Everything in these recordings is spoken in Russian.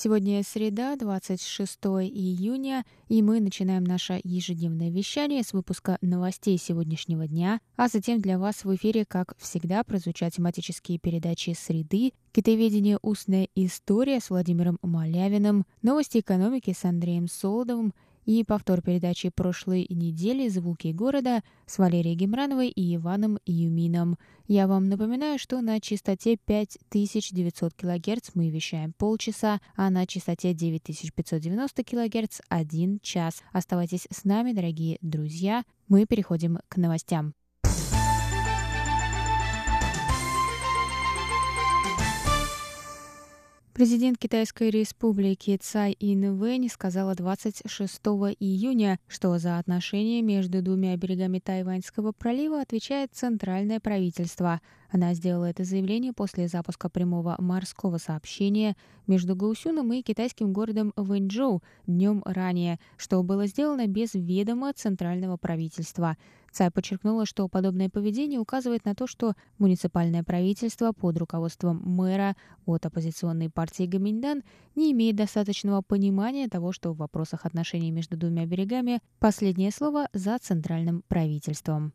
Сегодня среда, 26 июня, и мы начинаем наше ежедневное вещание с выпуска новостей сегодняшнего дня, а затем для вас в эфире, как всегда, прозвучат тематические передачи «Среды», «Китоведение. Устная история» с Владимиром Малявиным, «Новости экономики» с Андреем Солодовым – и повтор передачи прошлой недели «Звуки города» с Валерией Гемрановой и Иваном Юмином. Я вам напоминаю, что на частоте 5900 кГц мы вещаем полчаса, а на частоте 9590 кГц – один час. Оставайтесь с нами, дорогие друзья. Мы переходим к новостям. Президент Китайской республики Цай Инвэнь сказала 26 июня, что за отношения между двумя берегами Тайваньского пролива отвечает центральное правительство. Она сделала это заявление после запуска прямого морского сообщения между Гаусюном и китайским городом Вэньчжоу днем ранее, что было сделано без ведома центрального правительства. Цай подчеркнула, что подобное поведение указывает на то, что муниципальное правительство под руководством мэра от оппозиционной партии Гаминьдан не имеет достаточного понимания того, что в вопросах отношений между двумя берегами последнее слово за центральным правительством.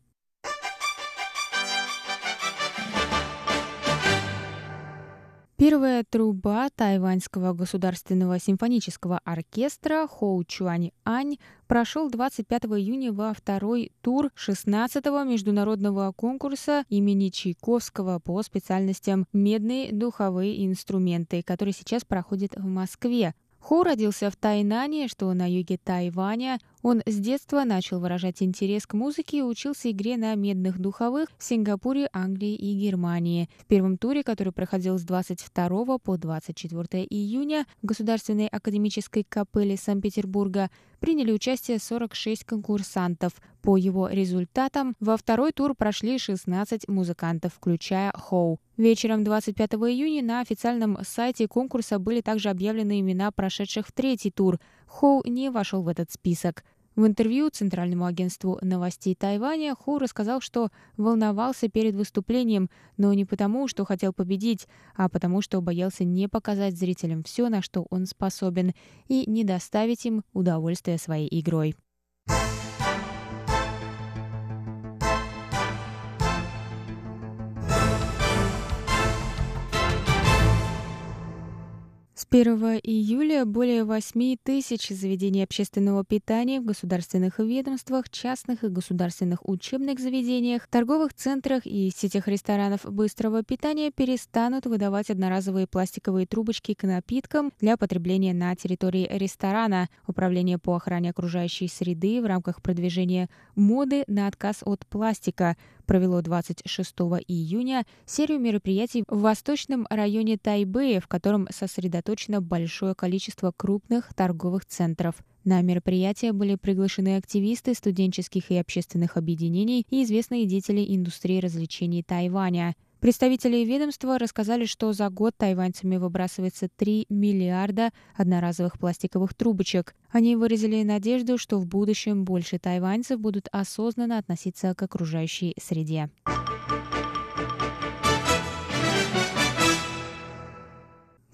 Первая труба Тайваньского государственного симфонического оркестра Хоу Чуань Ань прошел 25 июня во второй тур 16-го международного конкурса имени Чайковского по специальностям «Медные духовые инструменты», который сейчас проходит в Москве. Ху родился в Тайнане, что на юге Тайваня. Он с детства начал выражать интерес к музыке и учился игре на медных духовых в Сингапуре, Англии и Германии. В первом туре, который проходил с 22 по 24 июня в Государственной академической капелле Санкт-Петербурга, приняли участие 46 конкурсантов. По его результатам во второй тур прошли 16 музыкантов, включая Хоу. Вечером 25 июня на официальном сайте конкурса были также объявлены имена прошедших в третий тур. Хоу не вошел в этот список. В интервью Центральному агентству новостей Тайваня Ху рассказал, что волновался перед выступлением, но не потому, что хотел победить, а потому, что боялся не показать зрителям все, на что он способен, и не доставить им удовольствие своей игрой. 1 июля более 8 тысяч заведений общественного питания в государственных ведомствах, частных и государственных учебных заведениях, торговых центрах и сетях ресторанов быстрого питания перестанут выдавать одноразовые пластиковые трубочки к напиткам для потребления на территории ресторана. Управление по охране окружающей среды в рамках продвижения моды на отказ от пластика провело 26 июня серию мероприятий в восточном районе Тайбэя, в котором сосредоточено большое количество крупных торговых центров. На мероприятие были приглашены активисты студенческих и общественных объединений и известные деятели индустрии развлечений Тайваня. Представители ведомства рассказали, что за год тайваньцами выбрасывается 3 миллиарда одноразовых пластиковых трубочек. Они выразили надежду, что в будущем больше тайваньцев будут осознанно относиться к окружающей среде.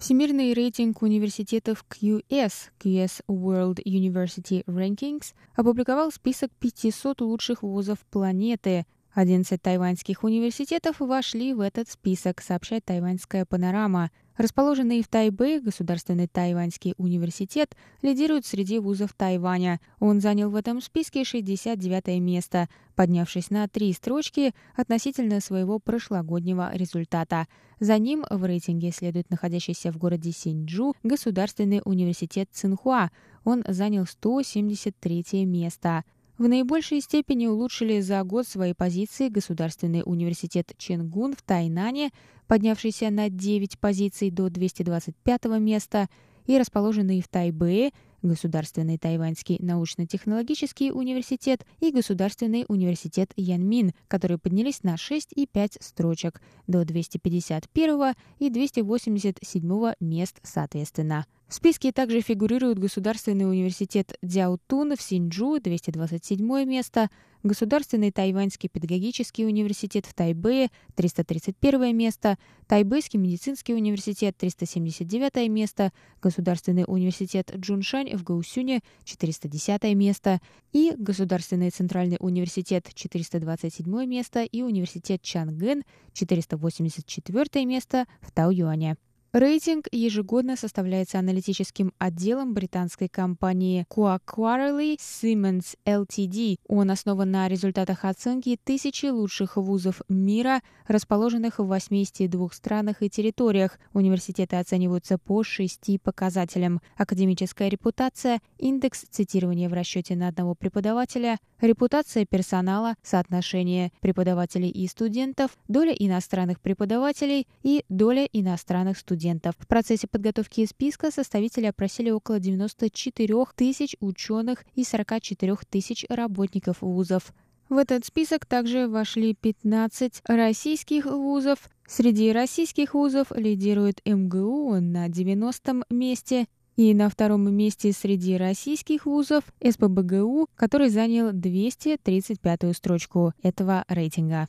Всемирный рейтинг университетов QS, QS World University Rankings, опубликовал список 500 лучших вузов планеты – 11 тайваньских университетов вошли в этот список, сообщает тайваньская панорама. Расположенный в Тайбэе Государственный Тайваньский университет лидирует среди вузов Тайваня. Он занял в этом списке 69 место, поднявшись на три строчки относительно своего прошлогоднего результата. За ним в рейтинге следует находящийся в городе Синьчжу Государственный университет Цинхуа. Он занял 173 место. В наибольшей степени улучшили за год свои позиции Государственный университет Ченгун в Тайнане, поднявшийся на 9 позиций до 225 места, и расположенные в Тайбэе, Государственный Тайваньский научно-технологический университет и Государственный университет Янмин, которые поднялись на 6 и 5 строчек до 251 и 287 мест соответственно. В списке также фигурирует Государственный университет Дзяутун в Синджу, 227 место, Государственный Тайваньский педагогический университет в Тайбэе, 331 место, Тайбэйский медицинский университет, 379 место, Государственный университет Джуншань в Гаусюне, 410 место, и Государственный центральный университет, 427 место, и Университет Чангэн, 484 место в Тау-Юане. Рейтинг ежегодно составляется аналитическим отделом британской компании Quarterly Siemens Ltd. Он основан на результатах оценки тысячи лучших вузов мира, расположенных в 82 странах и территориях. Университеты оцениваются по шести показателям. Академическая репутация, индекс цитирования в расчете на одного преподавателя, репутация персонала, соотношение преподавателей и студентов, доля иностранных преподавателей и доля иностранных студентов. В процессе подготовки списка составители опросили около 94 тысяч ученых и 44 тысяч работников вузов. В этот список также вошли 15 российских вузов. Среди российских вузов лидирует МГУ на 90 месте, и на втором месте среди российских вузов СПБГУ, который занял 235-ю строчку этого рейтинга.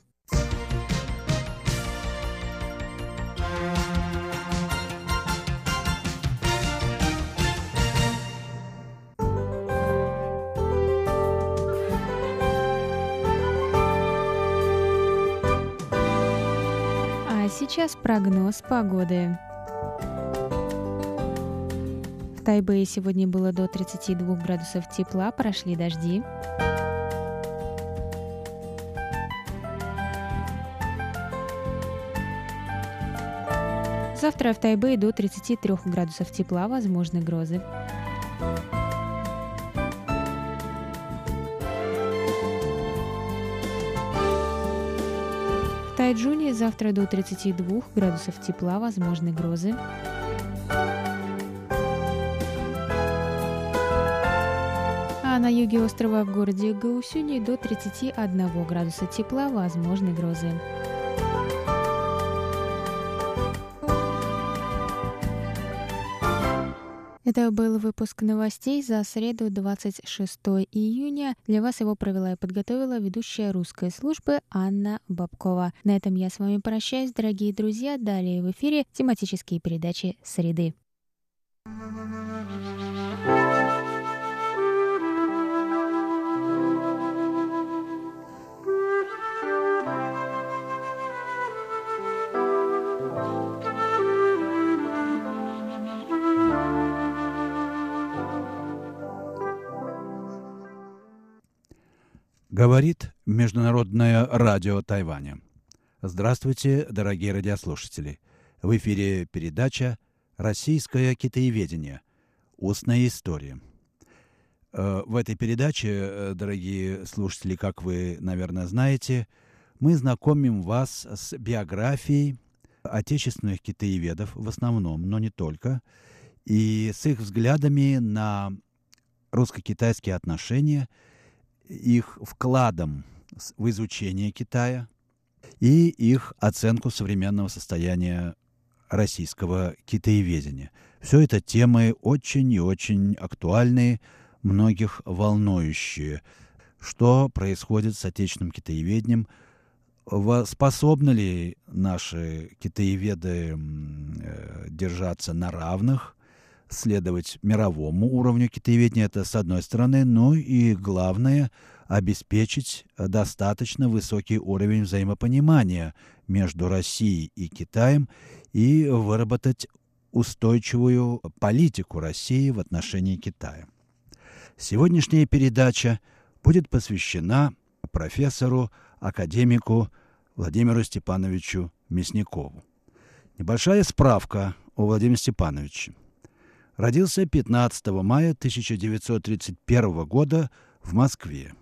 Сейчас прогноз погоды. В Тайбэе сегодня было до 32 градусов тепла, прошли дожди. Завтра в Тайбэе до 33 градусов тепла, возможны грозы. Тайджуне завтра до 32 градусов тепла, возможны грозы. а на юге острова в городе Гаусюни до 31 градуса тепла возможны грозы. Это был выпуск новостей за среду 26 июня. Для вас его провела и подготовила ведущая русской службы Анна Бабкова. На этом я с вами прощаюсь, дорогие друзья. Далее в эфире тематические передачи «Среды». Говорит Международное радио Тайваня. Здравствуйте, дорогие радиослушатели. В эфире передача «Российское китаеведение. Устная история». Э, в этой передаче, э, дорогие слушатели, как вы, наверное, знаете, мы знакомим вас с биографией отечественных китаеведов в основном, но не только, и с их взглядами на русско-китайские отношения – их вкладом в изучение Китая и их оценку современного состояния российского китаеведения. Все это темы очень и очень актуальные, многих волнующие. Что происходит с отечественным китаеведением? Способны ли наши китаеведы э, держаться на равных следовать мировому уровню китаеведения, это с одной стороны, ну и главное – обеспечить достаточно высокий уровень взаимопонимания между Россией и Китаем и выработать устойчивую политику России в отношении Китая. Сегодняшняя передача будет посвящена профессору, академику Владимиру Степановичу Мясникову. Небольшая справка о Владимире Степановиче. Родился 15 мая 1931 года в Москве.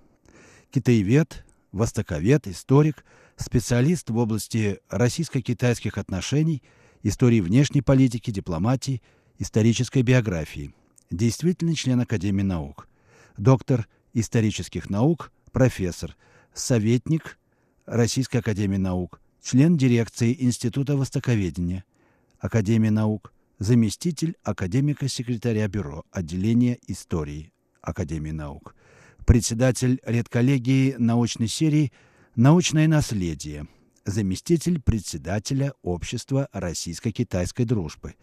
Китаевед, востоковед, историк, специалист в области российско-китайских отношений, истории внешней политики, дипломатии исторической биографии, действительный член Академии наук, доктор исторических наук, профессор, советник Российской Академии наук, член дирекции Института Востоковедения, Академии наук, заместитель академика-секретаря бюро отделения истории Академии наук, председатель редколлегии научной серии «Научное наследие», заместитель председателя Общества российско-китайской дружбы,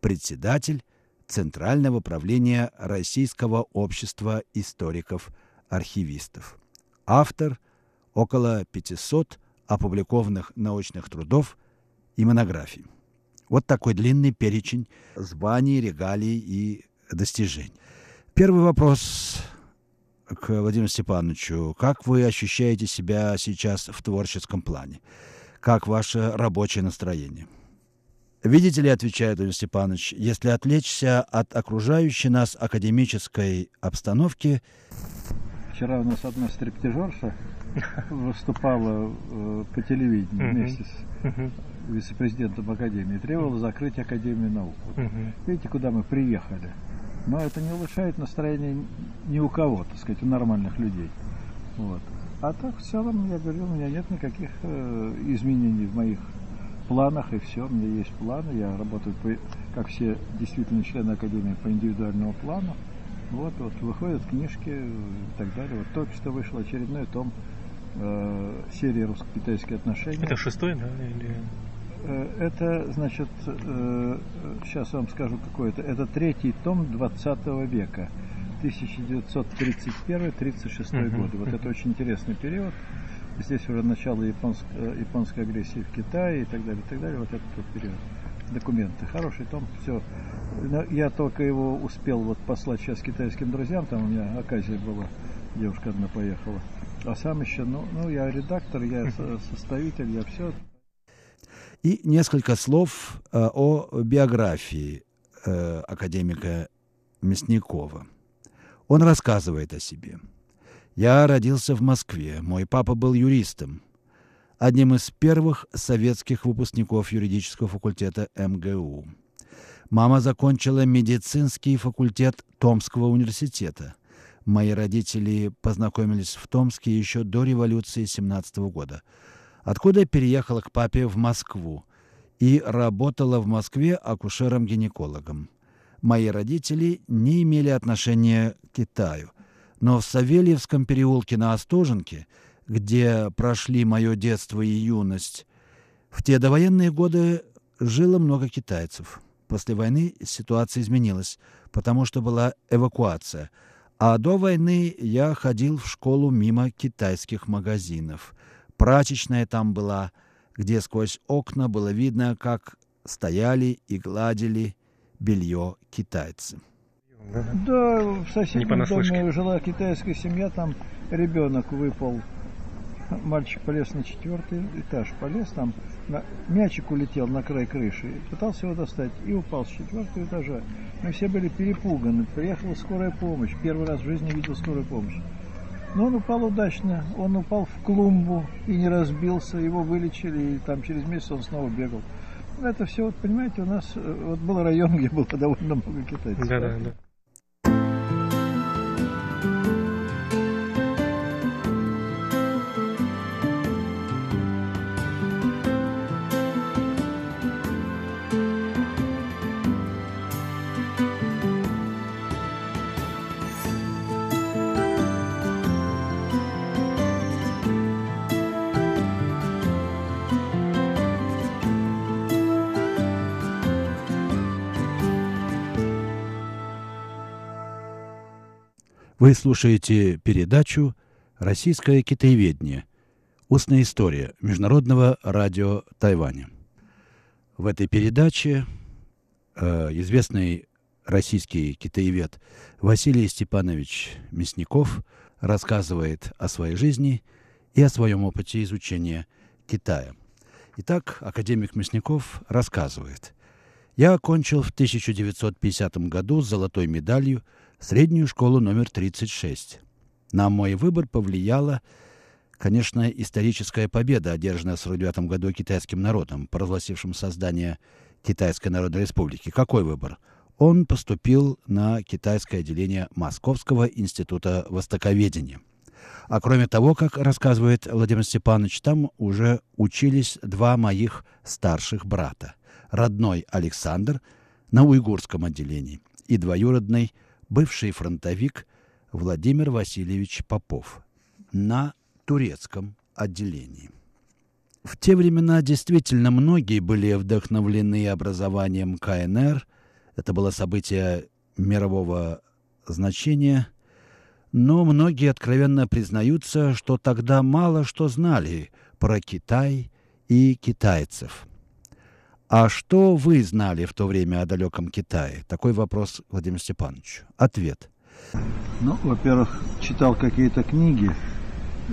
председатель Центрального правления Российского общества историков-архивистов. Автор около 500 опубликованных научных трудов и монографий. Вот такой длинный перечень званий, регалий и достижений. Первый вопрос к Владимиру Степановичу. Как вы ощущаете себя сейчас в творческом плане? Как ваше рабочее настроение? Видите ли, отвечает Владимир Степанович, если отвлечься от окружающей нас академической обстановки... Вчера у нас одна стриптижерша выступала э, по телевидению вместе с вице-президентом Академии, требовала закрыть Академию наук. Вот. Видите, куда мы приехали? Но это не улучшает настроение ни у кого, так сказать, у нормальных людей. Вот. А так, в целом, я говорю, у меня нет никаких э, изменений в моих планах, и все, у меня есть планы, я работаю, по, как все действительно члены Академии, по индивидуальному плану. Вот, вот, выходят книжки и так далее. Вот только что вышел очередной том э, серии русско-китайские отношения. Это шестой, да? Или... Э, это, значит, э, сейчас вам скажу какой это. Это третий том 20 века. 1931-36 угу. годы. Вот это очень интересный период. Здесь уже начало японск, э, японской агрессии в Китае и так далее, и так далее. Вот этот вот период. Документы. Хороший том, все. Я только его успел вот послать сейчас китайским друзьям, там у меня оказия была, девушка одна поехала. А сам еще, ну, ну я редактор, я составитель, я все. И несколько слов э, о биографии э, академика Мясникова. Он рассказывает о себе. «Я родился в Москве. Мой папа был юристом, одним из первых советских выпускников юридического факультета МГУ. Мама закончила медицинский факультет Томского университета. Мои родители познакомились в Томске еще до революции 17 года – откуда переехала к папе в Москву и работала в Москве акушером-гинекологом. Мои родители не имели отношения к Китаю, но в Савельевском переулке на Остоженке, где прошли мое детство и юность, в те довоенные годы жило много китайцев. После войны ситуация изменилась, потому что была эвакуация. А до войны я ходил в школу мимо китайских магазинов – Прачечная там была, где сквозь окна было видно, как стояли и гладили белье китайцы. Да, в соседнем доме жила китайская семья, там ребенок выпал. Мальчик полез на четвертый этаж, полез там, на, мячик улетел на край крыши, пытался его достать и упал с четвертого этажа. Мы все были перепуганы. Приехала скорая помощь. Первый раз в жизни видел скорую помощь. Но он упал удачно, он упал в клумбу и не разбился, его вылечили, и там через месяц он снова бегал. Это все, вот, понимаете, у нас э, вот был район, где было довольно много китайцев. Да, да, да. Вы слушаете передачу «Российское китаеведение. Устная история Международного радио Тайваня». В этой передаче э, известный российский китаевед Василий Степанович Мясников рассказывает о своей жизни и о своем опыте изучения Китая. Итак, академик Мясников рассказывает. «Я окончил в 1950 году с золотой медалью – среднюю школу номер 36. На мой выбор повлияла, конечно, историческая победа, одержанная в 1949 году китайским народом, провозгласившим создание Китайской Народной Республики. Какой выбор? он поступил на китайское отделение Московского института востоковедения. А кроме того, как рассказывает Владимир Степанович, там уже учились два моих старших брата. Родной Александр на уйгурском отделении и двоюродный бывший фронтовик Владимир Васильевич Попов на турецком отделении. В те времена действительно многие были вдохновлены образованием КНР. Это было событие мирового значения. Но многие откровенно признаются, что тогда мало что знали про Китай и китайцев. А что вы знали в то время о далеком Китае? Такой вопрос Владимир Степанович. Ответ. Ну, во-первых, читал какие-то книги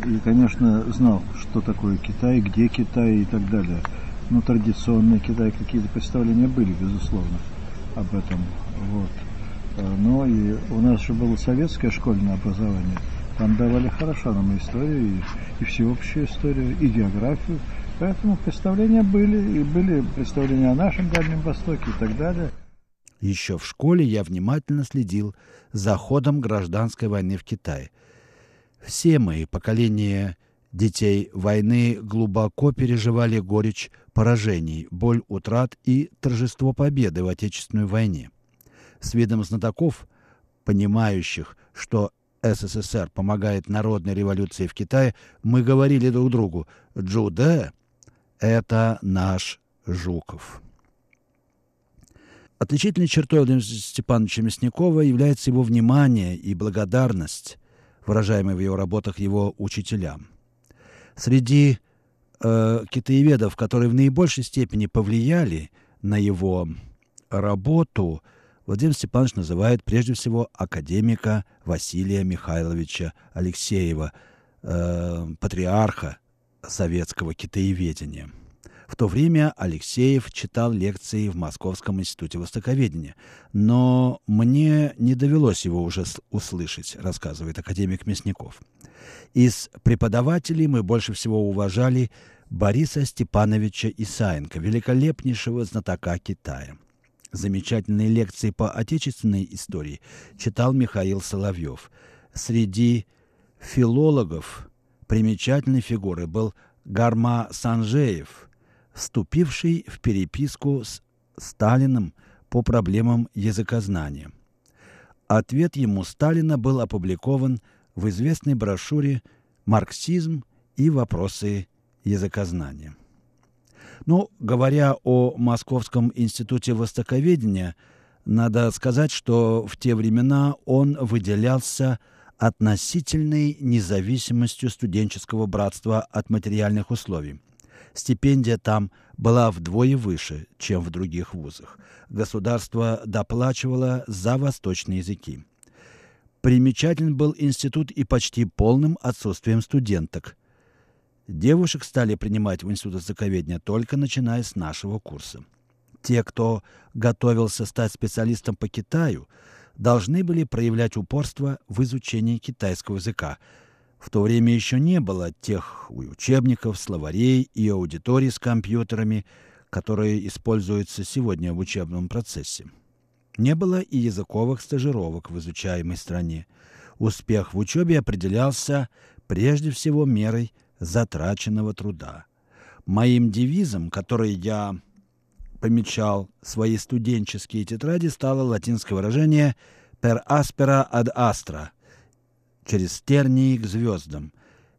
и, конечно, знал, что такое Китай, где Китай и так далее. Ну, традиционный Китай, какие-то представления были, безусловно, об этом. Вот. А, но и у нас же было советское школьное образование. Там давали хорошо нам историю, и, и всеобщую историю, и географию. Поэтому представления были, и были представления о нашем Дальнем Востоке и так далее. Еще в школе я внимательно следил за ходом гражданской войны в Китае. Все мои поколения детей войны глубоко переживали горечь поражений, боль утрат и торжество победы в Отечественной войне. С видом знатоков, понимающих, что СССР помогает народной революции в Китае, мы говорили друг другу «Джуде – это наш Жуков». Отличительной чертой Владимира Степановича Мясникова является его внимание и благодарность, выражаемые в его работах его учителям. Среди э, китаеведов, которые в наибольшей степени повлияли на его работу, Владимир Степанович называет прежде всего академика Василия Михайловича Алексеева, э, патриарха советского китаеведения. В то время Алексеев читал лекции в Московском институте востоковедения, но мне не довелось его уже услышать, рассказывает академик Мясников. Из преподавателей мы больше всего уважали Бориса Степановича Исаенко, великолепнейшего знатока Китая. Замечательные лекции по отечественной истории читал Михаил Соловьев. Среди филологов примечательной фигурой был Гарма Санжеев – вступивший в переписку с Сталиным по проблемам языкознания. Ответ ему Сталина был опубликован в известной брошюре «Марксизм и вопросы языкознания». Ну, говоря о Московском институте востоковедения, надо сказать, что в те времена он выделялся относительной независимостью студенческого братства от материальных условий. Стипендия там была вдвое выше, чем в других вузах. Государство доплачивало за восточные языки. Примечателен был институт и почти полным отсутствием студенток. Девушек стали принимать в институт языковедения только начиная с нашего курса. Те, кто готовился стать специалистом по Китаю, должны были проявлять упорство в изучении китайского языка – в то время еще не было тех учебников, словарей и аудиторий с компьютерами, которые используются сегодня в учебном процессе. Не было и языковых стажировок в изучаемой стране. Успех в учебе определялся прежде всего мерой затраченного труда. Моим девизом, который я помечал свои студенческие тетради, стало латинское выражение «per aspera ad astra» через тернии к звездам.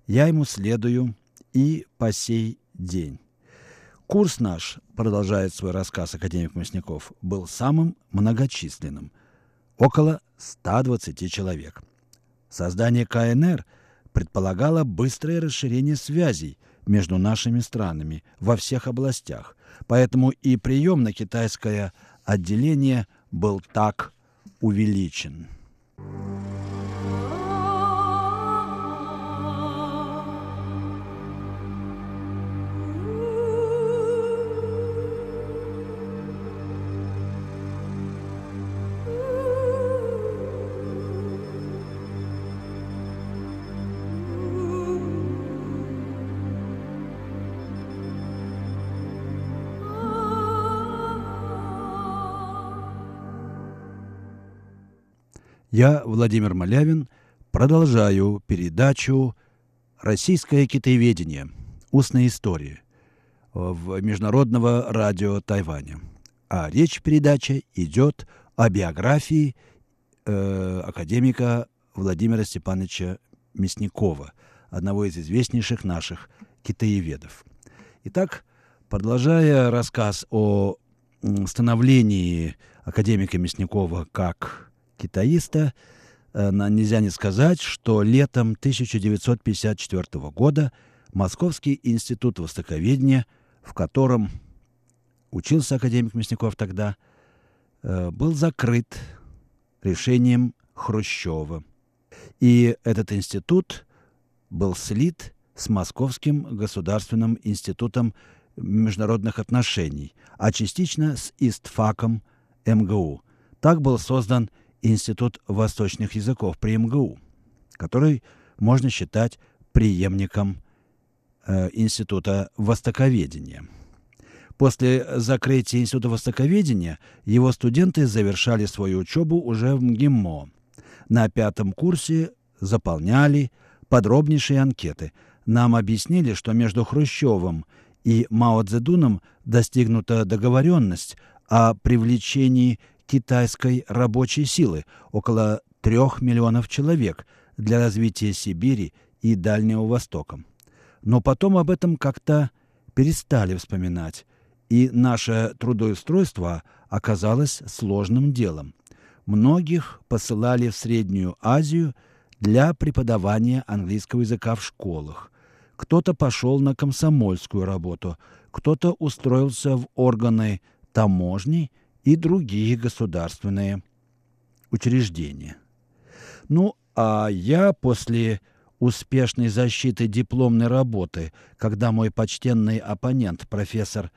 Я ему следую и по сей день. Курс наш, продолжает свой рассказ академик Масняков, был самым многочисленным – около 120 человек. Создание КНР предполагало быстрое расширение связей между нашими странами во всех областях, поэтому и прием на китайское отделение был так увеличен. Я, Владимир Малявин, продолжаю передачу «Российское китаеведение. Устная история» в Международного радио Тайваня. А речь передачи идет о биографии э, академика Владимира Степановича Мясникова, одного из известнейших наших китаеведов. Итак, продолжая рассказ о становлении академика Мясникова как китаиста, э, нельзя не сказать, что летом 1954 года Московский институт востоковедения, в котором учился академик Мясников тогда, э, был закрыт решением Хрущева. И этот институт был слит с Московским государственным институтом международных отношений, а частично с ИСТФАКом МГУ. Так был создан Институт восточных языков при МГУ, который можно считать преемником э, Института востоковедения. После закрытия Института востоковедения его студенты завершали свою учебу уже в МГИМО. На пятом курсе заполняли подробнейшие анкеты. Нам объяснили, что между Хрущевым и Мао Цзэдуном достигнута договоренность о привлечении китайской рабочей силы около трех миллионов человек для развития Сибири и Дальнего Востока. Но потом об этом как-то перестали вспоминать, и наше трудоустройство оказалось сложным делом. Многих посылали в Среднюю Азию для преподавания английского языка в школах. Кто-то пошел на комсомольскую работу, кто-то устроился в органы таможни и другие государственные учреждения. Ну, а я после успешной защиты дипломной работы, когда мой почтенный оппонент, профессор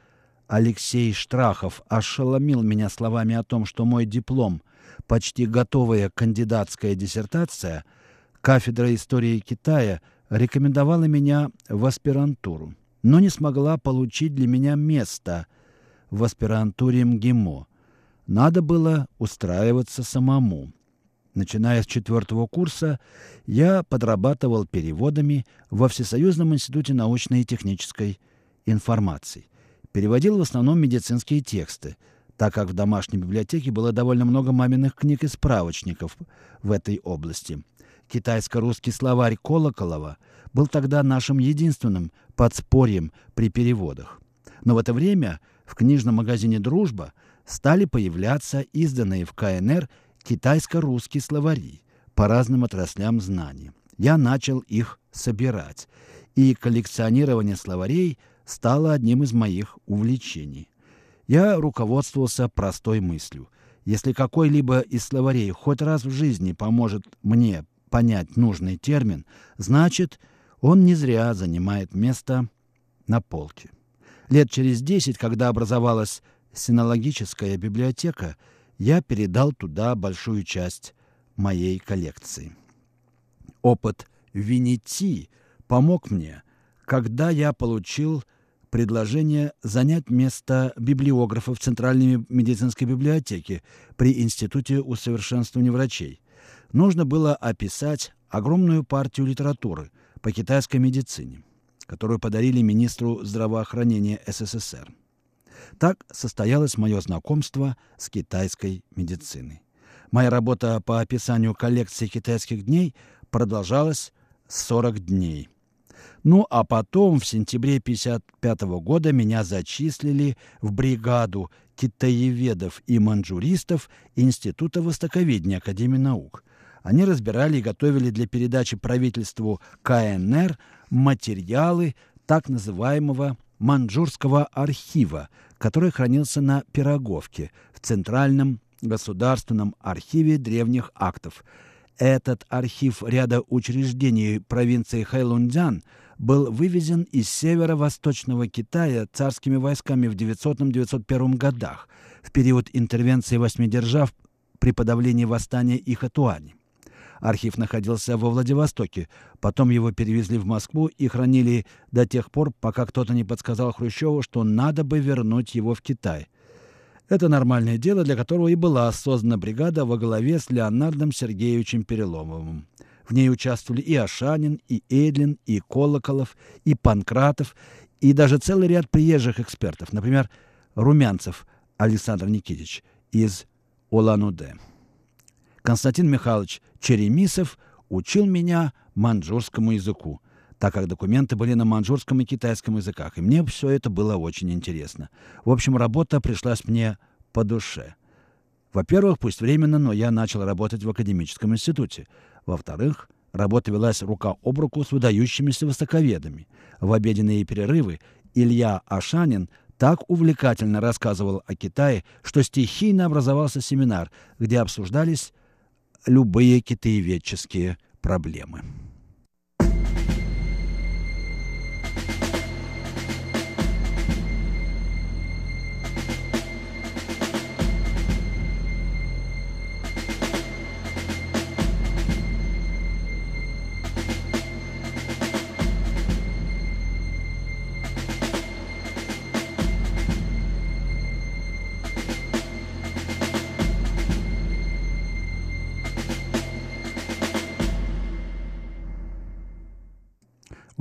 Алексей Штрахов, ошеломил меня словами о том, что мой диплом – почти готовая кандидатская диссертация, кафедра истории Китая рекомендовала меня в аспирантуру, но не смогла получить для меня место в аспирантуре МГИМО. Надо было устраиваться самому. Начиная с четвертого курса, я подрабатывал переводами во Всесоюзном институте научной и технической информации. Переводил в основном медицинские тексты, так как в домашней библиотеке было довольно много маминых книг и справочников в этой области. Китайско-русский словарь Колоколова был тогда нашим единственным подспорьем при переводах. Но в это время в книжном магазине «Дружба» стали появляться изданные в КНР китайско-русские словари по разным отраслям знаний. Я начал их собирать, и коллекционирование словарей стало одним из моих увлечений. Я руководствовался простой мыслью. Если какой-либо из словарей хоть раз в жизни поможет мне понять нужный термин, значит, он не зря занимает место на полке. Лет через десять, когда образовалась синологическая библиотека, я передал туда большую часть моей коллекции. Опыт Винити помог мне, когда я получил предложение занять место библиографа в Центральной медицинской библиотеке при Институте усовершенствования врачей. Нужно было описать огромную партию литературы по китайской медицине, которую подарили министру здравоохранения СССР. Так состоялось мое знакомство с китайской медициной. Моя работа по описанию коллекции китайских дней продолжалась 40 дней. Ну а потом, в сентябре 1955 года, меня зачислили в бригаду китаеведов и манжуристов Института востоковедения Академии наук. Они разбирали и готовили для передачи правительству КНР материалы так называемого Манчжурского архива, который хранился на Пироговке в Центральном государственном архиве древних актов. Этот архив ряда учреждений провинции Хэйлунцзян был вывезен из северо-восточного Китая царскими войсками в 900-901 годах в период интервенции восьми держав при подавлении восстания Ихатуани. Архив находился во Владивостоке. Потом его перевезли в Москву и хранили до тех пор, пока кто-то не подсказал Хрущеву, что надо бы вернуть его в Китай. Это нормальное дело, для которого и была создана бригада во главе с Леонардом Сергеевичем Переломовым. В ней участвовали и Ашанин, и Эдлин, и Колоколов, и Панкратов, и даже целый ряд приезжих экспертов, например, Румянцев Александр Никитич из Улан-Удэ. Константин Михайлович Черемисов учил меня маньчжурскому языку, так как документы были на маньчжурском и китайском языках, и мне все это было очень интересно. В общем, работа пришлась мне по душе. Во-первых, пусть временно, но я начал работать в академическом институте. Во-вторых, работа велась рука об руку с выдающимися востоковедами. В обеденные перерывы Илья Ашанин так увлекательно рассказывал о Китае, что стихийно образовался семинар, где обсуждались любые китаеведческие проблемы.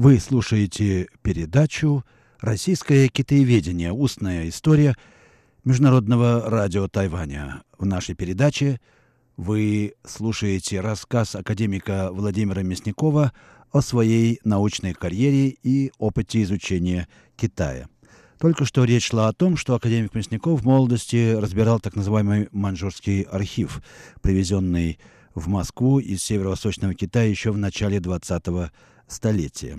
Вы слушаете передачу «Российское китаеведение. Устная история» Международного радио Тайваня. В нашей передаче вы слушаете рассказ академика Владимира Мясникова о своей научной карьере и опыте изучения Китая. Только что речь шла о том, что академик Мясников в молодости разбирал так называемый маньчжурский архив, привезенный в Москву из северо-восточного Китая еще в начале 20 столетия.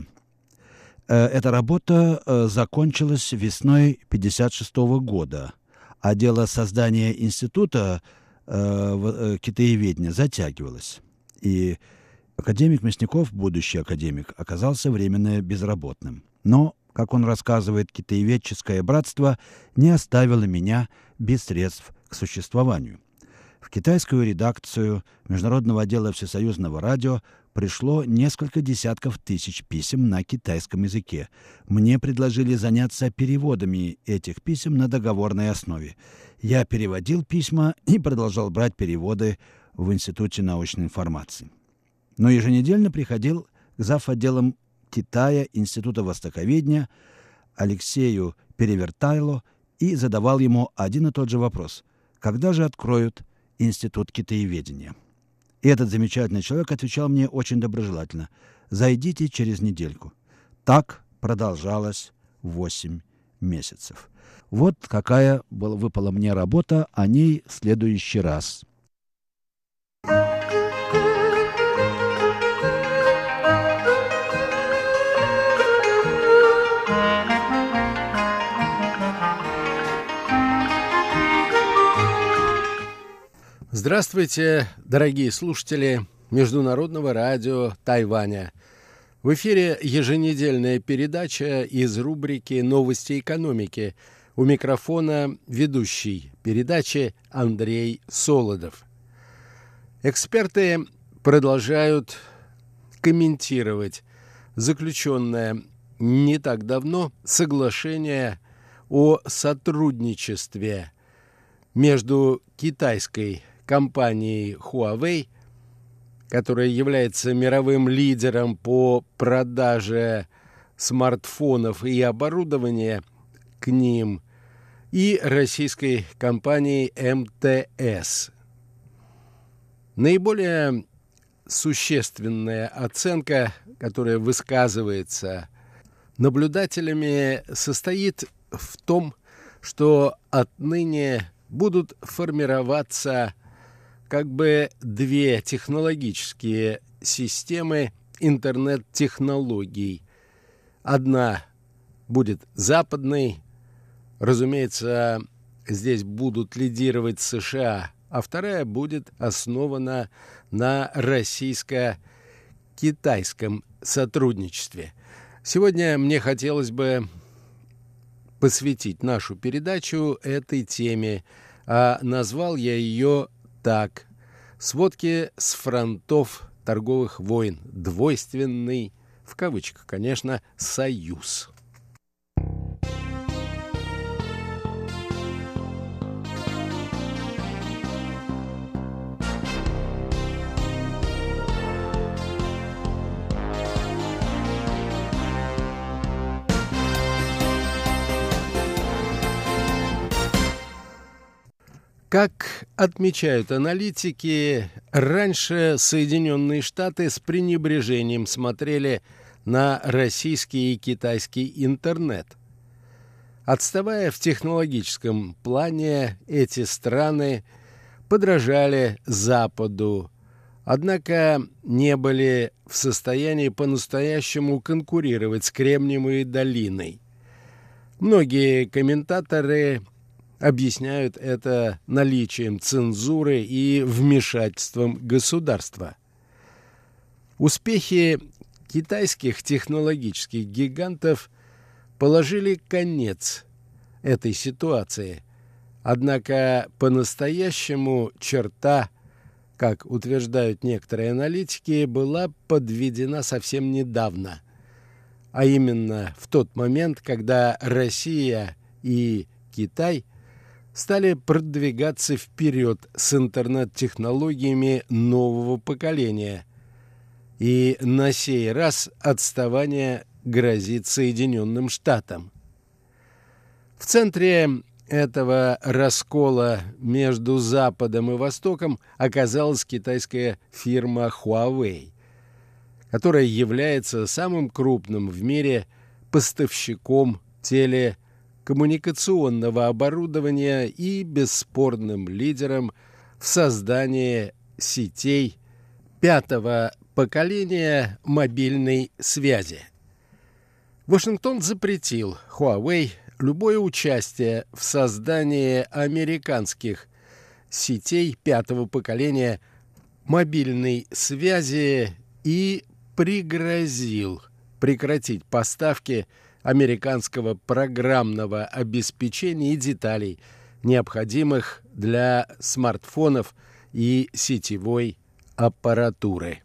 Э, эта работа э, закончилась весной 1956 года, а дело создания института э, китаеведения затягивалось. И академик Мясников, будущий академик, оказался временно безработным. Но, как он рассказывает, китаеведческое братство не оставило меня без средств к существованию. В китайскую редакцию Международного отдела Всесоюзного радио пришло несколько десятков тысяч писем на китайском языке. Мне предложили заняться переводами этих писем на договорной основе. Я переводил письма и продолжал брать переводы в Институте научной информации. Но еженедельно приходил к зав. отделам Китая Института Востоковедения Алексею Перевертайло и задавал ему один и тот же вопрос. Когда же откроют Институт китаеведения? И этот замечательный человек отвечал мне очень доброжелательно. «Зайдите через недельку». Так продолжалось восемь месяцев. Вот какая была, выпала мне работа, о ней в следующий раз. Здравствуйте, дорогие слушатели Международного радио Тайваня. В эфире еженедельная передача из рубрики «Новости экономики». У микрофона ведущий передачи Андрей Солодов. Эксперты продолжают комментировать заключенное не так давно соглашение о сотрудничестве между китайской компанией Huawei, которая является мировым лидером по продаже смартфонов и оборудования к ним, и российской компанией МТС. Наиболее существенная оценка, которая высказывается наблюдателями, состоит в том, что отныне будут формироваться как бы две технологические системы интернет-технологий. Одна будет западной, разумеется, здесь будут лидировать США, а вторая будет основана на российско-китайском сотрудничестве. Сегодня мне хотелось бы посвятить нашу передачу этой теме, а назвал я ее так. Сводки с фронтов торговых войн. Двойственный, в кавычках, конечно, союз. Как отмечают аналитики, раньше Соединенные Штаты с пренебрежением смотрели на российский и китайский интернет. Отставая в технологическом плане, эти страны подражали Западу, однако не были в состоянии по-настоящему конкурировать с Кремниевой долиной. Многие комментаторы объясняют это наличием цензуры и вмешательством государства. Успехи китайских технологических гигантов положили конец этой ситуации. Однако по-настоящему черта, как утверждают некоторые аналитики, была подведена совсем недавно, а именно в тот момент, когда Россия и Китай – стали продвигаться вперед с интернет-технологиями нового поколения. И на сей раз отставание грозит Соединенным Штатам. В центре этого раскола между Западом и Востоком оказалась китайская фирма Huawei, которая является самым крупным в мире поставщиком теле коммуникационного оборудования и бесспорным лидером в создании сетей пятого поколения мобильной связи. Вашингтон запретил Huawei любое участие в создании американских сетей пятого поколения мобильной связи и пригрозил прекратить поставки американского программного обеспечения и деталей, необходимых для смартфонов и сетевой аппаратуры.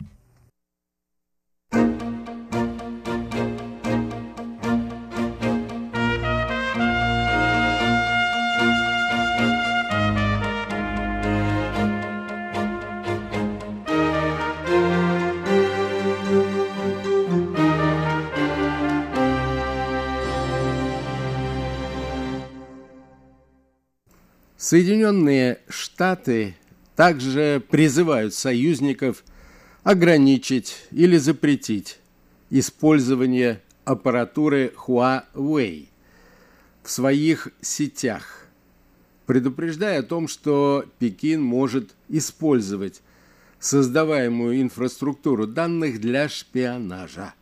Соединенные Штаты также призывают союзников ограничить или запретить использование аппаратуры Huawei в своих сетях, предупреждая о том, что Пекин может использовать создаваемую инфраструктуру данных для шпионажа.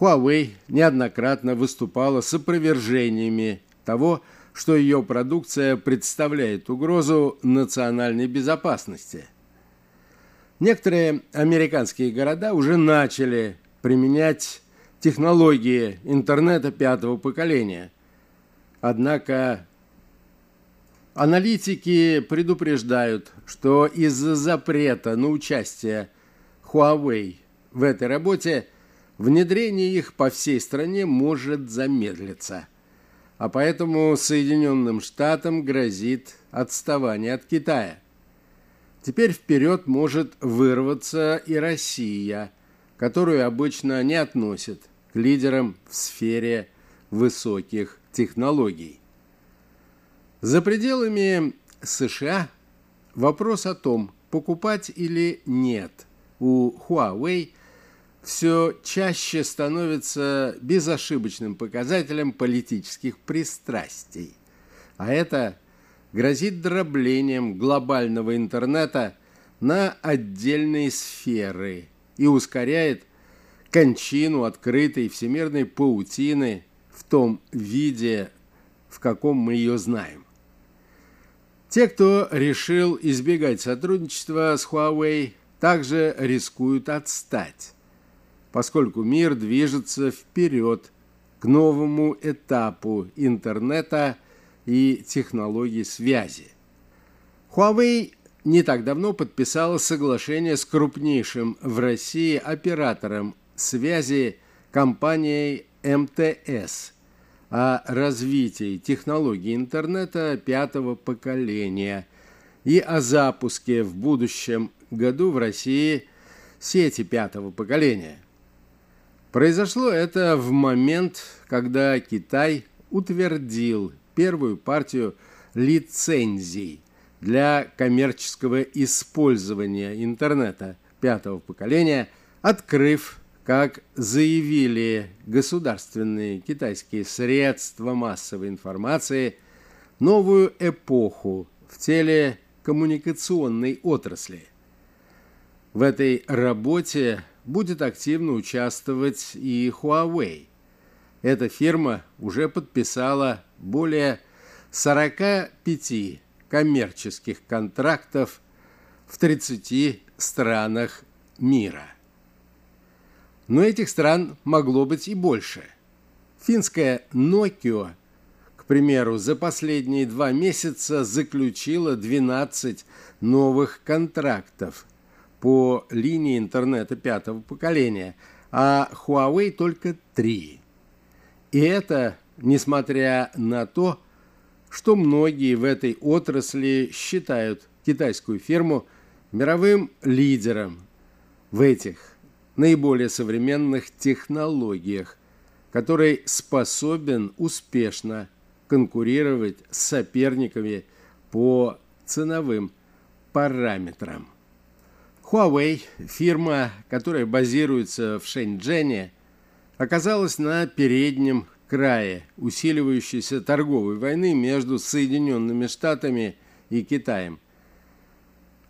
Huawei неоднократно выступала с опровержениями того, что что ее продукция представляет угрозу национальной безопасности. Некоторые американские города уже начали применять технологии интернета пятого поколения. Однако аналитики предупреждают, что из-за запрета на участие Huawei в этой работе внедрение их по всей стране может замедлиться – а поэтому Соединенным Штатам грозит отставание от Китая. Теперь вперед может вырваться и Россия, которую обычно не относят к лидерам в сфере высоких технологий. За пределами США вопрос о том, покупать или нет у Huawei – все чаще становится безошибочным показателем политических пристрастий. А это грозит дроблением глобального интернета на отдельные сферы и ускоряет кончину открытой всемирной паутины в том виде, в каком мы ее знаем. Те, кто решил избегать сотрудничества с Huawei, также рискуют отстать поскольку мир движется вперед к новому этапу интернета и технологий связи. Huawei не так давно подписала соглашение с крупнейшим в России оператором связи компанией МТС о развитии технологий интернета пятого поколения и о запуске в будущем году в России сети пятого поколения. Произошло это в момент, когда Китай утвердил первую партию лицензий для коммерческого использования интернета пятого поколения, открыв, как заявили государственные китайские средства массовой информации, новую эпоху в телекоммуникационной отрасли. В этой работе будет активно участвовать и Huawei. Эта фирма уже подписала более 45 коммерческих контрактов в 30 странах мира. Но этих стран могло быть и больше. Финская Nokia, к примеру, за последние два месяца заключила 12 новых контрактов по линии интернета пятого поколения, а Huawei только три. И это несмотря на то, что многие в этой отрасли считают китайскую фирму мировым лидером в этих наиболее современных технологиях, который способен успешно конкурировать с соперниками по ценовым параметрам. Huawei, фирма, которая базируется в Шэньчжэне, оказалась на переднем крае усиливающейся торговой войны между Соединенными Штатами и Китаем.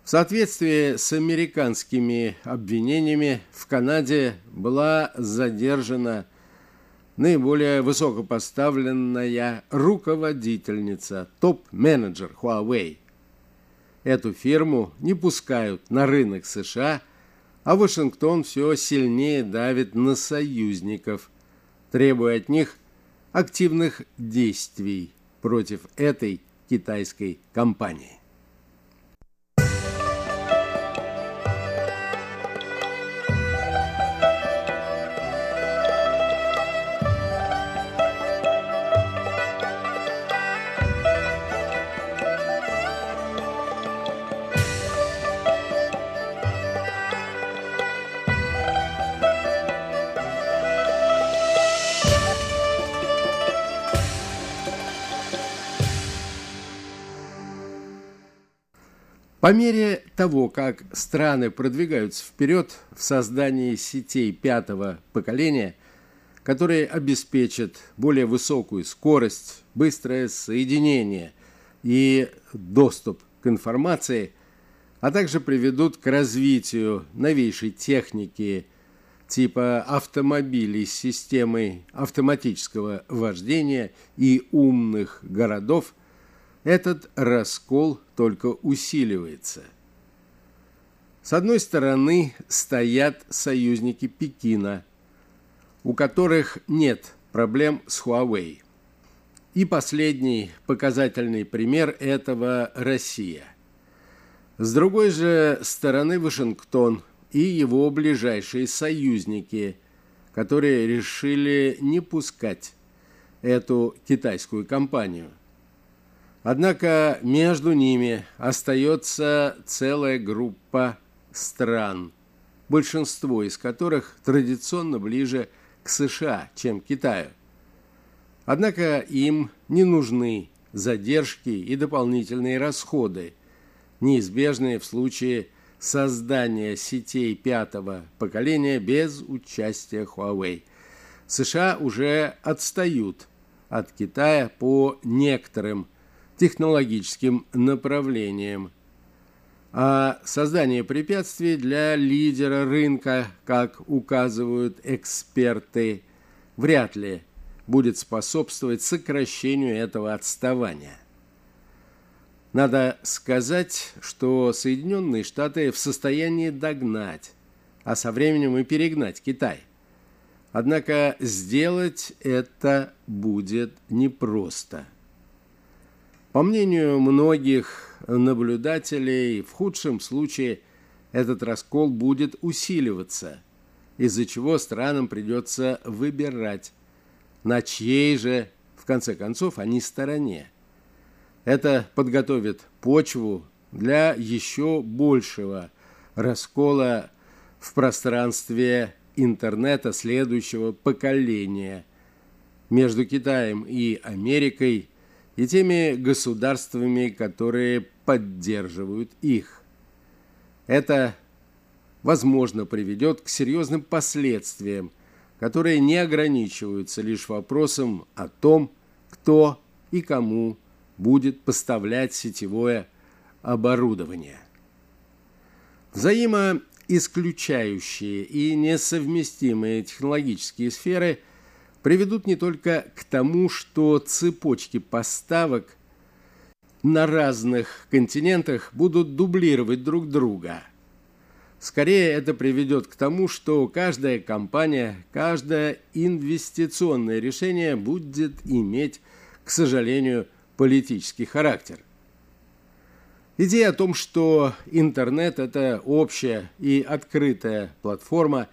В соответствии с американскими обвинениями в Канаде была задержана наиболее высокопоставленная руководительница, топ-менеджер Huawei. Эту фирму не пускают на рынок США, а Вашингтон все сильнее давит на союзников, требуя от них активных действий против этой китайской компании. По мере того, как страны продвигаются вперед в создании сетей пятого поколения, которые обеспечат более высокую скорость, быстрое соединение и доступ к информации, а также приведут к развитию новейшей техники типа автомобилей с системой автоматического вождения и умных городов – этот раскол только усиливается. С одной стороны стоят союзники Пекина, у которых нет проблем с Huawei. И последний показательный пример этого – Россия. С другой же стороны Вашингтон и его ближайшие союзники, которые решили не пускать эту китайскую компанию – Однако между ними остается целая группа стран, большинство из которых традиционно ближе к США, чем к Китаю. Однако им не нужны задержки и дополнительные расходы, неизбежные в случае создания сетей пятого поколения без участия Huawei. США уже отстают от Китая по некоторым технологическим направлением. А создание препятствий для лидера рынка, как указывают эксперты, вряд ли будет способствовать сокращению этого отставания. Надо сказать, что Соединенные Штаты в состоянии догнать, а со временем и перегнать Китай. Однако сделать это будет непросто. По мнению многих наблюдателей, в худшем случае этот раскол будет усиливаться, из-за чего странам придется выбирать, на чьей же, в конце концов, они стороне. Это подготовит почву для еще большего раскола в пространстве интернета следующего поколения между Китаем и Америкой – и теми государствами, которые поддерживают их. Это, возможно, приведет к серьезным последствиям, которые не ограничиваются лишь вопросом о том, кто и кому будет поставлять сетевое оборудование. Взаимоисключающие и несовместимые технологические сферы приведут не только к тому, что цепочки поставок на разных континентах будут дублировать друг друга. Скорее это приведет к тому, что каждая компания, каждое инвестиционное решение будет иметь, к сожалению, политический характер. Идея о том, что интернет – это общая и открытая платформа,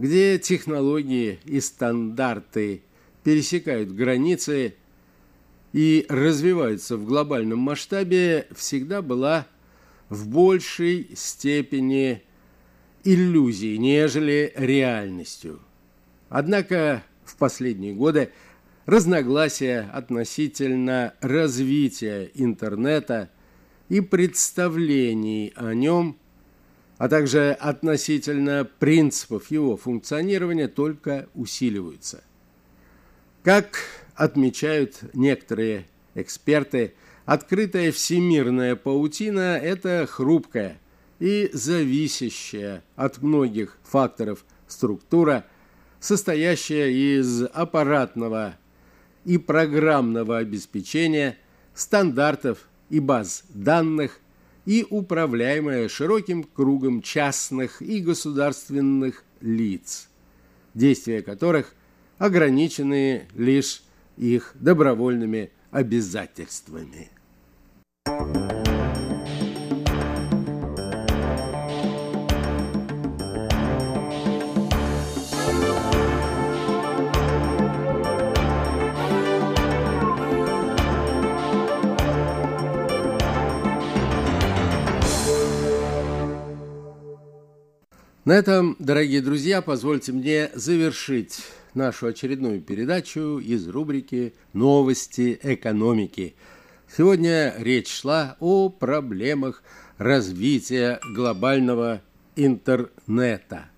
где технологии и стандарты пересекают границы и развиваются в глобальном масштабе, всегда была в большей степени иллюзией, нежели реальностью. Однако в последние годы разногласия относительно развития интернета – и представлений о нем, а также относительно принципов его функционирования только усиливаются. Как отмечают некоторые эксперты, открытая всемирная паутина – это хрупкая и зависящая от многих факторов структура, состоящая из аппаратного и программного обеспечения, стандартов и баз данных и управляемая широким кругом частных и государственных лиц, действия которых ограничены лишь их добровольными обязательствами. На этом, дорогие друзья, позвольте мне завершить нашу очередную передачу из рубрики «Новости экономики». Сегодня речь шла о проблемах развития глобального интернета.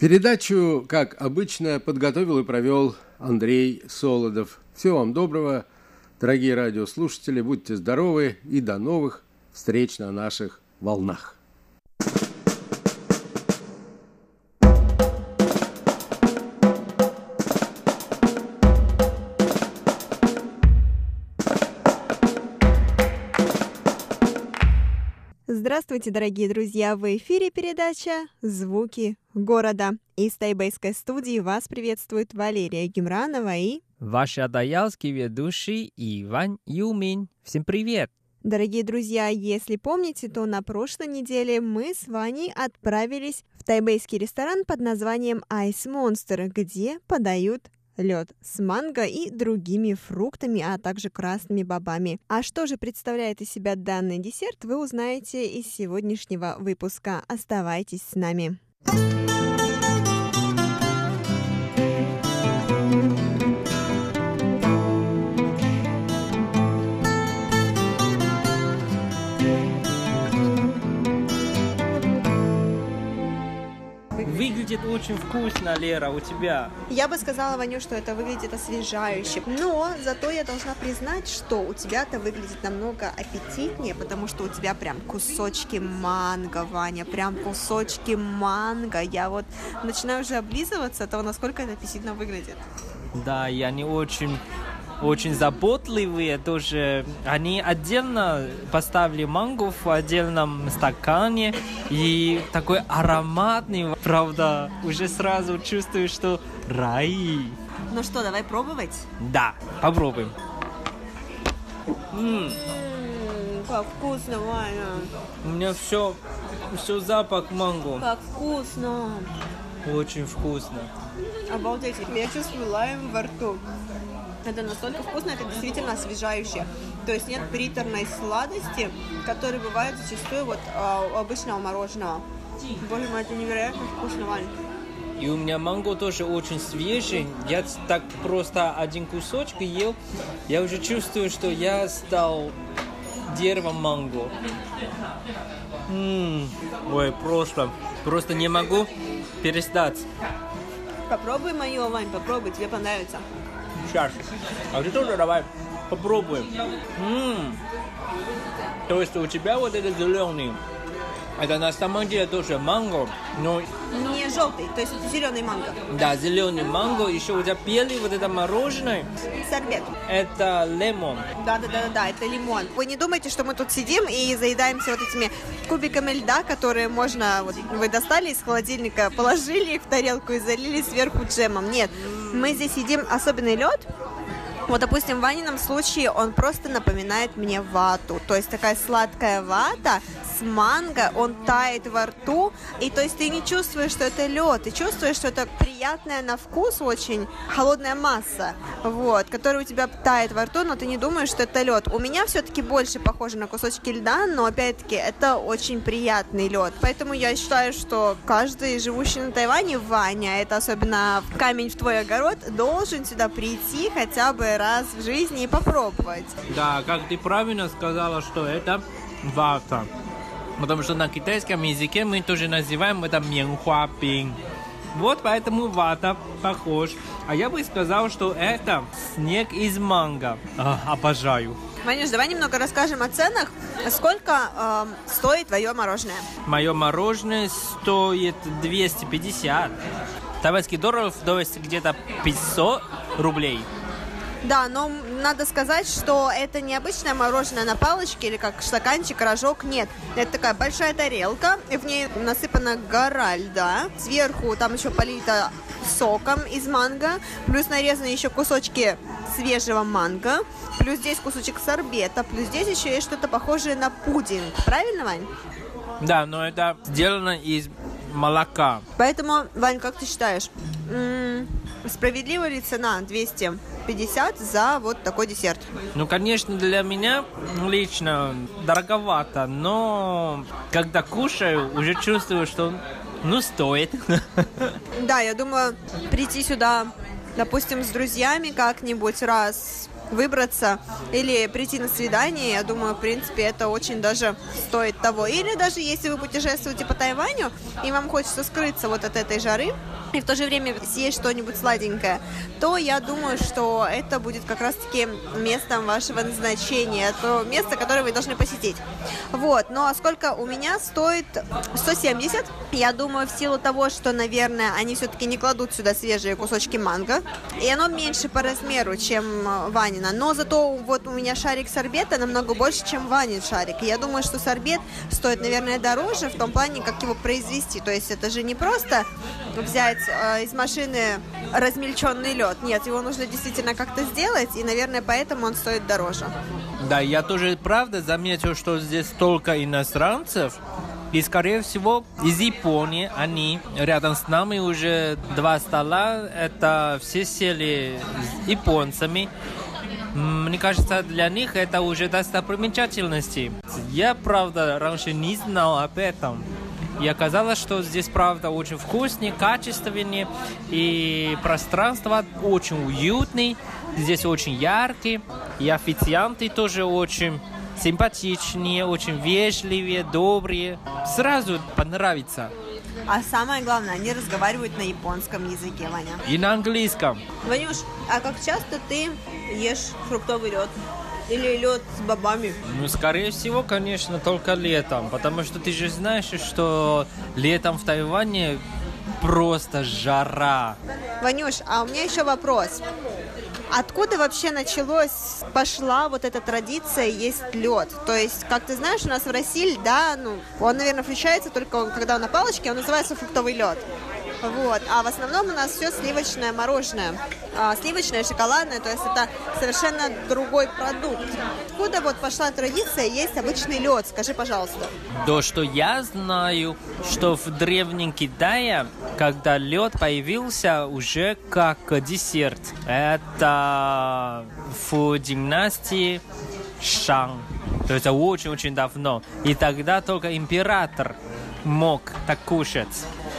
Передачу, как обычно, подготовил и провел Андрей Солодов. Всего вам доброго, дорогие радиослушатели, будьте здоровы и до новых встреч на наших волнах. Здравствуйте, дорогие друзья! В эфире передача «Звуки города». Из тайбэйской студии вас приветствует Валерия Гемранова и... Ваш адаялский ведущий Иван Юмин. Всем привет! Дорогие друзья, если помните, то на прошлой неделе мы с Ваней отправились в тайбэйский ресторан под названием Ice Monster, где подают лед с манго и другими фруктами, а также красными бобами. А что же представляет из себя данный десерт, вы узнаете из сегодняшнего выпуска. Оставайтесь с нами. Выглядит очень вкусно, Лера, у тебя. Я бы сказала, Ваню, что это выглядит освежающе, но зато я должна признать, что у тебя-то выглядит намного аппетитнее, потому что у тебя прям кусочки манго, Ваня, прям кусочки манго. Я вот начинаю уже облизываться от того, насколько это аппетитно выглядит. Да, я не очень очень заботливые тоже. Они отдельно поставили манго в отдельном стакане и такой ароматный, правда, уже сразу чувствую, что рай. Ну что, давай пробовать? Да, попробуем. М-м, как вкусно, Ваня. У меня все, все запах манго. Как вкусно. Очень вкусно. Обалдеть, я чувствую лайм во рту. Это настолько вкусно, это действительно освежающе. То есть нет приторной сладости, которая бывает зачастую вот а, у обычного мороженого. Боже мой, это невероятно вкусно, Вань. И у меня манго тоже очень свежий. Я так просто один кусочек ел. Я уже чувствую, что я стал деревом манго. М-м, ой, просто, просто не могу перестать. Попробуй мое, Вань, попробуй, тебе понравится. Сейчас. А ты тоже давай попробуем. М-м. То есть у тебя вот этот зеленый, это на самом деле тоже манго, но Не желтый, то есть это зеленый манго. да, зеленый манго, еще у тебя белый вот это мороженое, Сорбет. это лимон. Да, да, да, да, да, это лимон. Вы не думайте, что мы тут сидим и заедаемся вот этими кубиками льда, которые можно, вот вы достали из холодильника, положили их в тарелку и залили сверху джемом. Нет, мы здесь едим особенный лед. Вот, допустим, в Ванином случае он просто напоминает мне вату. То есть такая сладкая вата с манго, он тает во рту. И то есть ты не чувствуешь, что это лед, ты чувствуешь, что это приятная на вкус очень холодная масса, вот, которая у тебя тает во рту, но ты не думаешь, что это лед. У меня все-таки больше похоже на кусочки льда, но опять-таки это очень приятный лед. Поэтому я считаю, что каждый живущий на Тайване, Ваня, это особенно камень в твой огород, должен сюда прийти хотя бы раз в жизни и попробовать. Да, как ты правильно сказала, что это вата. Потому что на китайском языке мы тоже называем это менхуапинг. Вот поэтому вата похож. А я бы сказал, что это снег из манго. А, обожаю. Ванюш, давай немного расскажем о ценах. Сколько эм, стоит твое мороженое? Мое мороженое стоит 250. Тайваньский долларов, то есть где-то 500 рублей. Да, но надо сказать, что это не обычное мороженое на палочке или как стаканчик, рожок, нет. Это такая большая тарелка, и в ней насыпана гора льда. Сверху там еще полито соком из манго, плюс нарезаны еще кусочки свежего манго, плюс здесь кусочек сорбета, плюс здесь еще есть что-то похожее на пудинг. Правильно, Вань? Да, но это сделано из молока. Поэтому, Вань, как ты считаешь, м, справедлива ли цена 250 за вот такой десерт? Ну, конечно, для меня лично дороговато, но когда кушаю, уже чувствую, что ну стоит. Да, я думаю, прийти сюда, допустим, с друзьями как-нибудь раз выбраться или прийти на свидание, я думаю, в принципе, это очень даже стоит того. Или даже если вы путешествуете по Тайваню, и вам хочется скрыться вот от этой жары, и в то же время съесть что-нибудь сладенькое, то я думаю, что это будет как раз-таки местом вашего назначения, то место, которое вы должны посетить. Вот, ну а сколько у меня стоит? 170, я думаю, в силу того, что, наверное, они все-таки не кладут сюда свежие кусочки манго, и оно меньше по размеру, чем э, Ванина, но зато вот у меня шарик сорбета намного больше, чем Ванин шарик, и я думаю, что сорбет стоит, наверное, дороже в том плане, как его произвести, то есть это же не просто взять э, из машины размельченный лед. Нет, его нужно действительно как-то сделать, и, наверное, поэтому он стоит дороже. Да, я тоже правда заметил, что здесь столько иностранцев, и, скорее всего, из Японии они рядом с нами уже два стола, это все сели с японцами. Мне кажется, для них это уже достопримечательности. Я, правда, раньше не знал об этом. И оказалось, что здесь, правда, очень вкуснее, качественнее, и пространство очень уютное, здесь очень яркие, и официанты тоже очень симпатичнее, очень вежливые, добрые. Сразу понравится. А самое главное, они разговаривают на японском языке, Ваня. И на английском. Ванюш, а как часто ты ешь фруктовый лед? Или лед с бобами? Ну, скорее всего, конечно, только летом, потому что ты же знаешь, что летом в Тайване просто жара. Ванюш, а у меня еще вопрос. Откуда вообще началось, пошла вот эта традиция есть лед? То есть, как ты знаешь, у нас в России льда, ну, он, наверное, включается только когда он на палочке, он называется фруктовый лед. Вот. А в основном у нас все сливочное мороженое. А, сливочное, шоколадное, то есть это совершенно другой продукт. Откуда вот пошла традиция есть обычный лед? Скажи, пожалуйста. То, что я знаю, что в Древнем Китае, когда лед появился уже как десерт, это в династии Шан. То есть очень-очень давно. И тогда только император мог так кушать.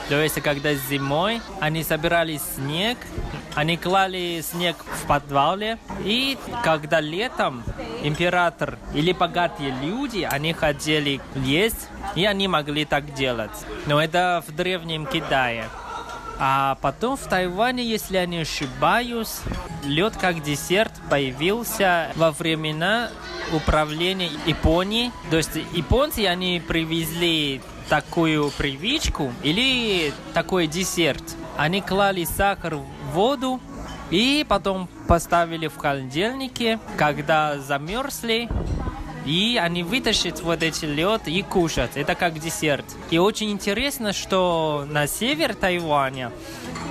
То есть, когда зимой они собирали снег, они клали снег в подвале, и когда летом император или богатые люди, они хотели есть, и они могли так делать. Но это в Древнем Китае. А потом в Тайване, если я не ошибаюсь, лед как десерт появился во времена управления Японии. То есть японцы, они привезли такую привычку или такой десерт. Они клали сахар в воду и потом поставили в холодильнике, когда замерзли, и они вытащат вот эти лед и кушать. Это как десерт. И очень интересно, что на север Тайваня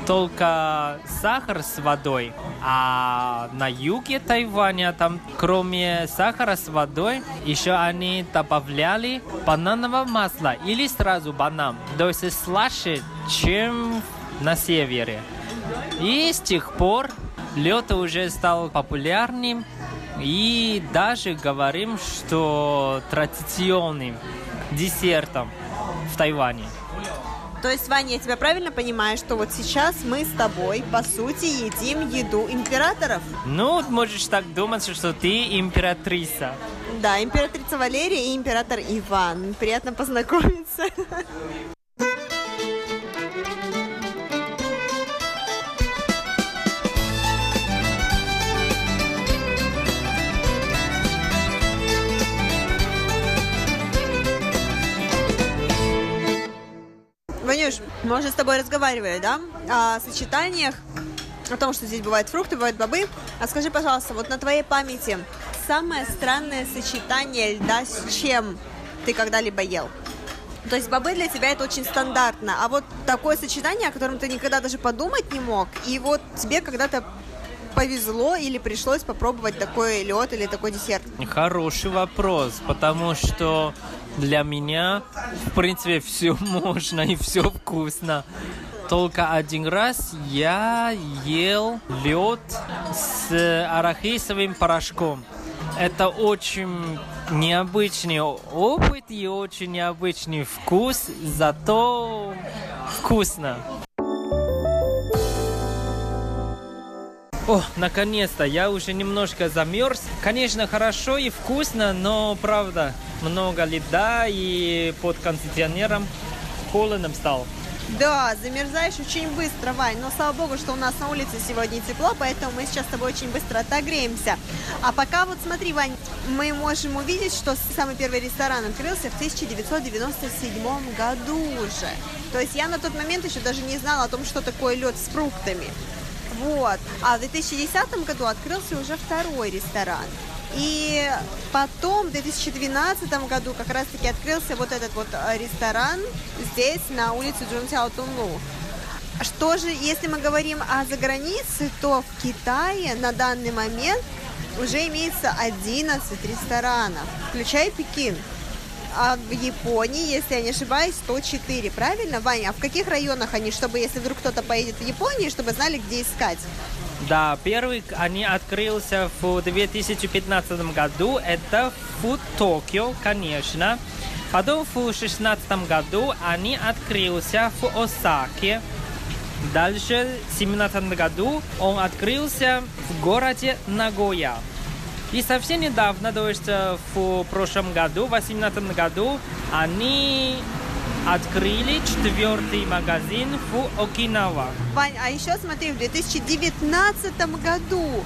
только сахар с водой, а на юге Тайваня там кроме сахара с водой еще они добавляли банановое масло или сразу банан. То есть слаще, чем на севере. И с тех пор лед уже стал популярным, и даже говорим, что традиционным десертом в Тайване. То есть, Ваня, я тебя правильно понимаю, что вот сейчас мы с тобой, по сути, едим еду императоров? Ну, можешь так думать, что ты императрица. Да, императрица Валерия и император Иван. Приятно познакомиться. Мы уже с тобой разговаривали, да, о сочетаниях, о том, что здесь бывают фрукты, бывают бобы. А скажи, пожалуйста, вот на твоей памяти самое странное сочетание льда с чем ты когда-либо ел? То есть бобы для тебя это очень стандартно, а вот такое сочетание, о котором ты никогда даже подумать не мог, и вот тебе когда-то повезло или пришлось попробовать такой лед или такой десерт? Хороший вопрос, потому что для меня, в принципе, все можно и все вкусно. Только один раз я ел лед с арахисовым порошком. Это очень необычный опыт и очень необычный вкус, зато вкусно. О, наконец-то, я уже немножко замерз. Конечно, хорошо и вкусно, но правда, много льда и под кондиционером холодным стал. Да, замерзаешь очень быстро, Вань. Но слава богу, что у нас на улице сегодня тепло, поэтому мы сейчас с тобой очень быстро отогреемся. А пока вот смотри, Вань, мы можем увидеть, что самый первый ресторан открылся в 1997 году уже. То есть я на тот момент еще даже не знала о том, что такое лед с фруктами. Вот. А в 2010 году открылся уже второй ресторан. И потом, в 2012 году, как раз-таки открылся вот этот вот э, ресторан здесь, на улице Джунсяо Тунлу. Что же, если мы говорим о загранице, то в Китае на данный момент уже имеется 11 ресторанов, включая Пекин. А в Японии, если я не ошибаюсь, 104, правильно, Ваня? А в каких районах они, чтобы, если вдруг кто-то поедет в Японию, чтобы знали, где искать? Да, первый они открылся в 2015 году. Это в Токио, конечно. Потом в 2016 году они открылся в Осаке. Дальше в 2017 году он открылся в городе Нагоя. И совсем недавно, то есть в прошлом году, в 2018 году, они открыли четвертый магазин в Окинава. Вань, а еще смотри, в 2019 году.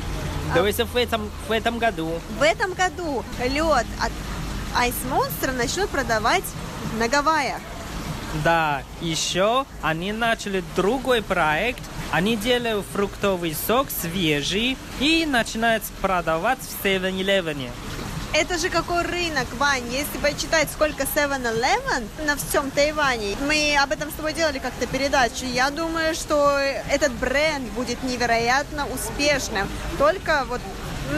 То есть в этом, в этом году. В этом году лед от Ice Monster начнут продавать на Гавайях. Да, еще они начали другой проект. Они делают фруктовый сок свежий и начинают продавать в 7-Eleven. Это же какой рынок, Вань. Если почитать, сколько 7-Eleven на всем Тайване, мы об этом с тобой делали как-то передачу, я думаю, что этот бренд будет невероятно успешным. Только вот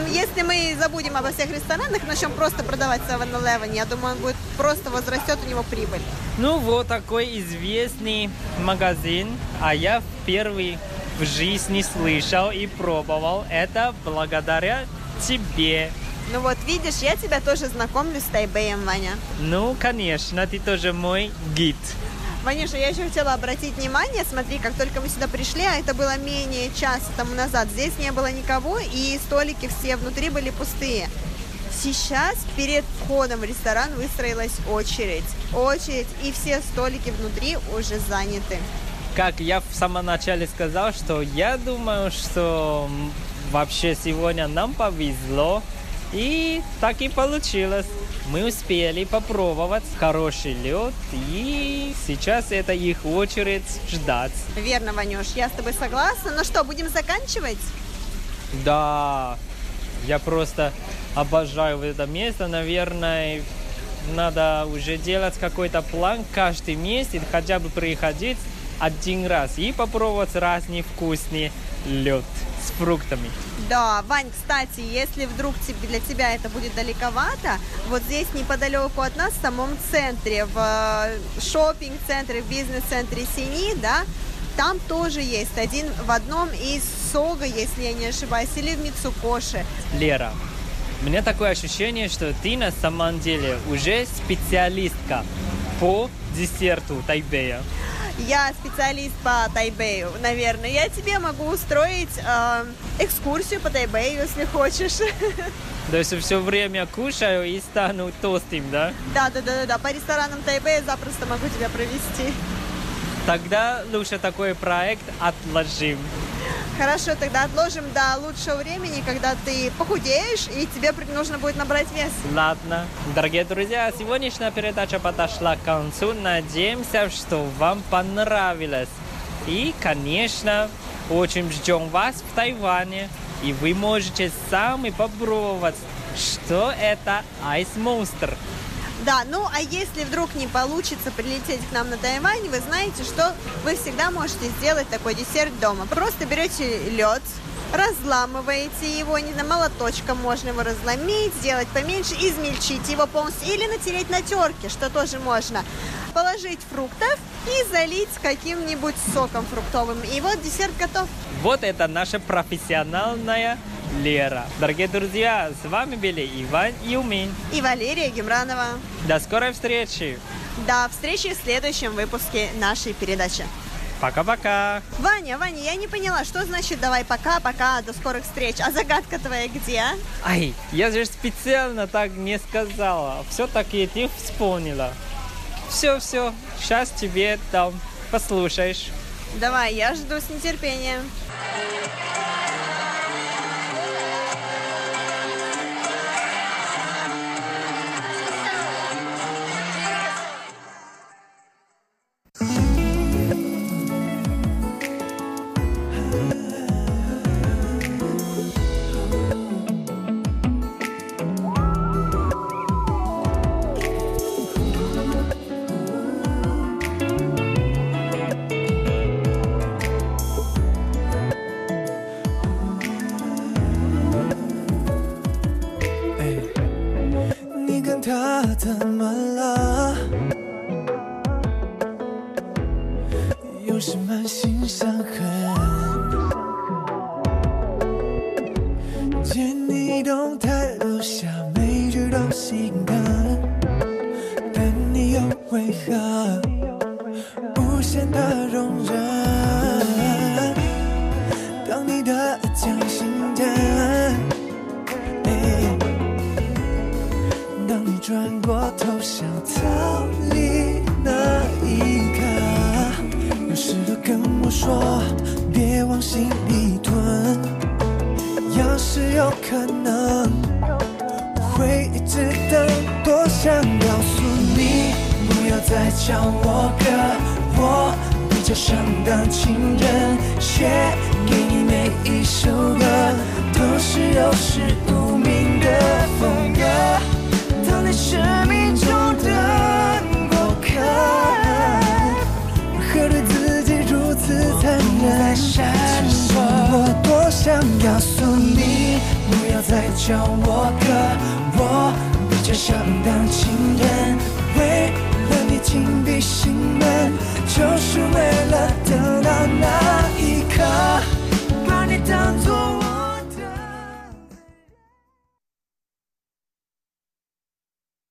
если мы забудем обо всех ресторанах начнем просто продавать 7-Eleven, я думаю, он будет просто возрастет у него прибыль. Ну, вот такой известный магазин, а я первый в жизни слышал и пробовал. Это благодаря тебе. Ну вот, видишь, я тебя тоже знакомлю с Тайбэем, Ваня. Ну, конечно, ты тоже мой гид. Ванюша, я еще хотела обратить внимание, смотри, как только мы сюда пришли, а это было менее часа тому назад, здесь не было никого, и столики все внутри были пустые. Сейчас перед входом в ресторан выстроилась очередь. Очередь, и все столики внутри уже заняты. Как я в самом начале сказал, что я думаю, что вообще сегодня нам повезло, и так и получилось. Мы успели попробовать хороший лед, и сейчас это их очередь ждать. Верно, Ванюш, я с тобой согласна. Ну что, будем заканчивать? Да, я просто обожаю это место. Наверное, надо уже делать какой-то план каждый месяц, хотя бы приходить один раз и попробовать разные вкусные лед с фруктами. Да, Вань, кстати, если вдруг тебе, для тебя это будет далековато, вот здесь неподалеку от нас, в самом центре, в э, шопинг-центре, в бизнес-центре Сини, да, там тоже есть один в одном из Сога, если я не ошибаюсь, или в Мицукоши. Лера, у меня такое ощущение, что ты на самом деле уже специалистка по десерту Тайбэя. Я специалист по Тайбэю, наверное. Я тебе могу устроить э, экскурсию по Тайбэю, если хочешь. То есть все время кушаю и стану толстым, да? Да, да, да, да, да. По ресторанам Тайбэя запросто могу тебя провести. Тогда лучше такой проект отложим. Хорошо, тогда отложим до лучшего времени, когда ты похудеешь, и тебе нужно будет набрать вес. Ладно. Дорогие друзья, сегодняшняя передача подошла к концу. Надеемся, что вам понравилось. И, конечно, очень ждем вас в Тайване. И вы можете сами попробовать, что это Ice Monster. Да, ну а если вдруг не получится прилететь к нам на Тайвань, вы знаете, что вы всегда можете сделать такой десерт дома. Просто берете лед, разламываете его, не знаю, молоточком можно его разломить, сделать поменьше, измельчить его полностью или натереть на терке, что тоже можно. Положить фруктов и залить каким-нибудь соком фруктовым. И вот десерт готов. Вот это наша профессиональная Лера. Дорогие друзья, с вами были Иван Юмин и Валерия Гемранова. До скорой встречи. До встречи в следующем выпуске нашей передачи. Пока-пока. Ваня, Ваня, я не поняла, что значит давай пока-пока, до скорых встреч. А загадка твоя где? Ай, я же специально так не сказала. Все-таки ты вспомнила. Все-все, сейчас тебе там послушаешь. Давай, я жду с нетерпением. Bye.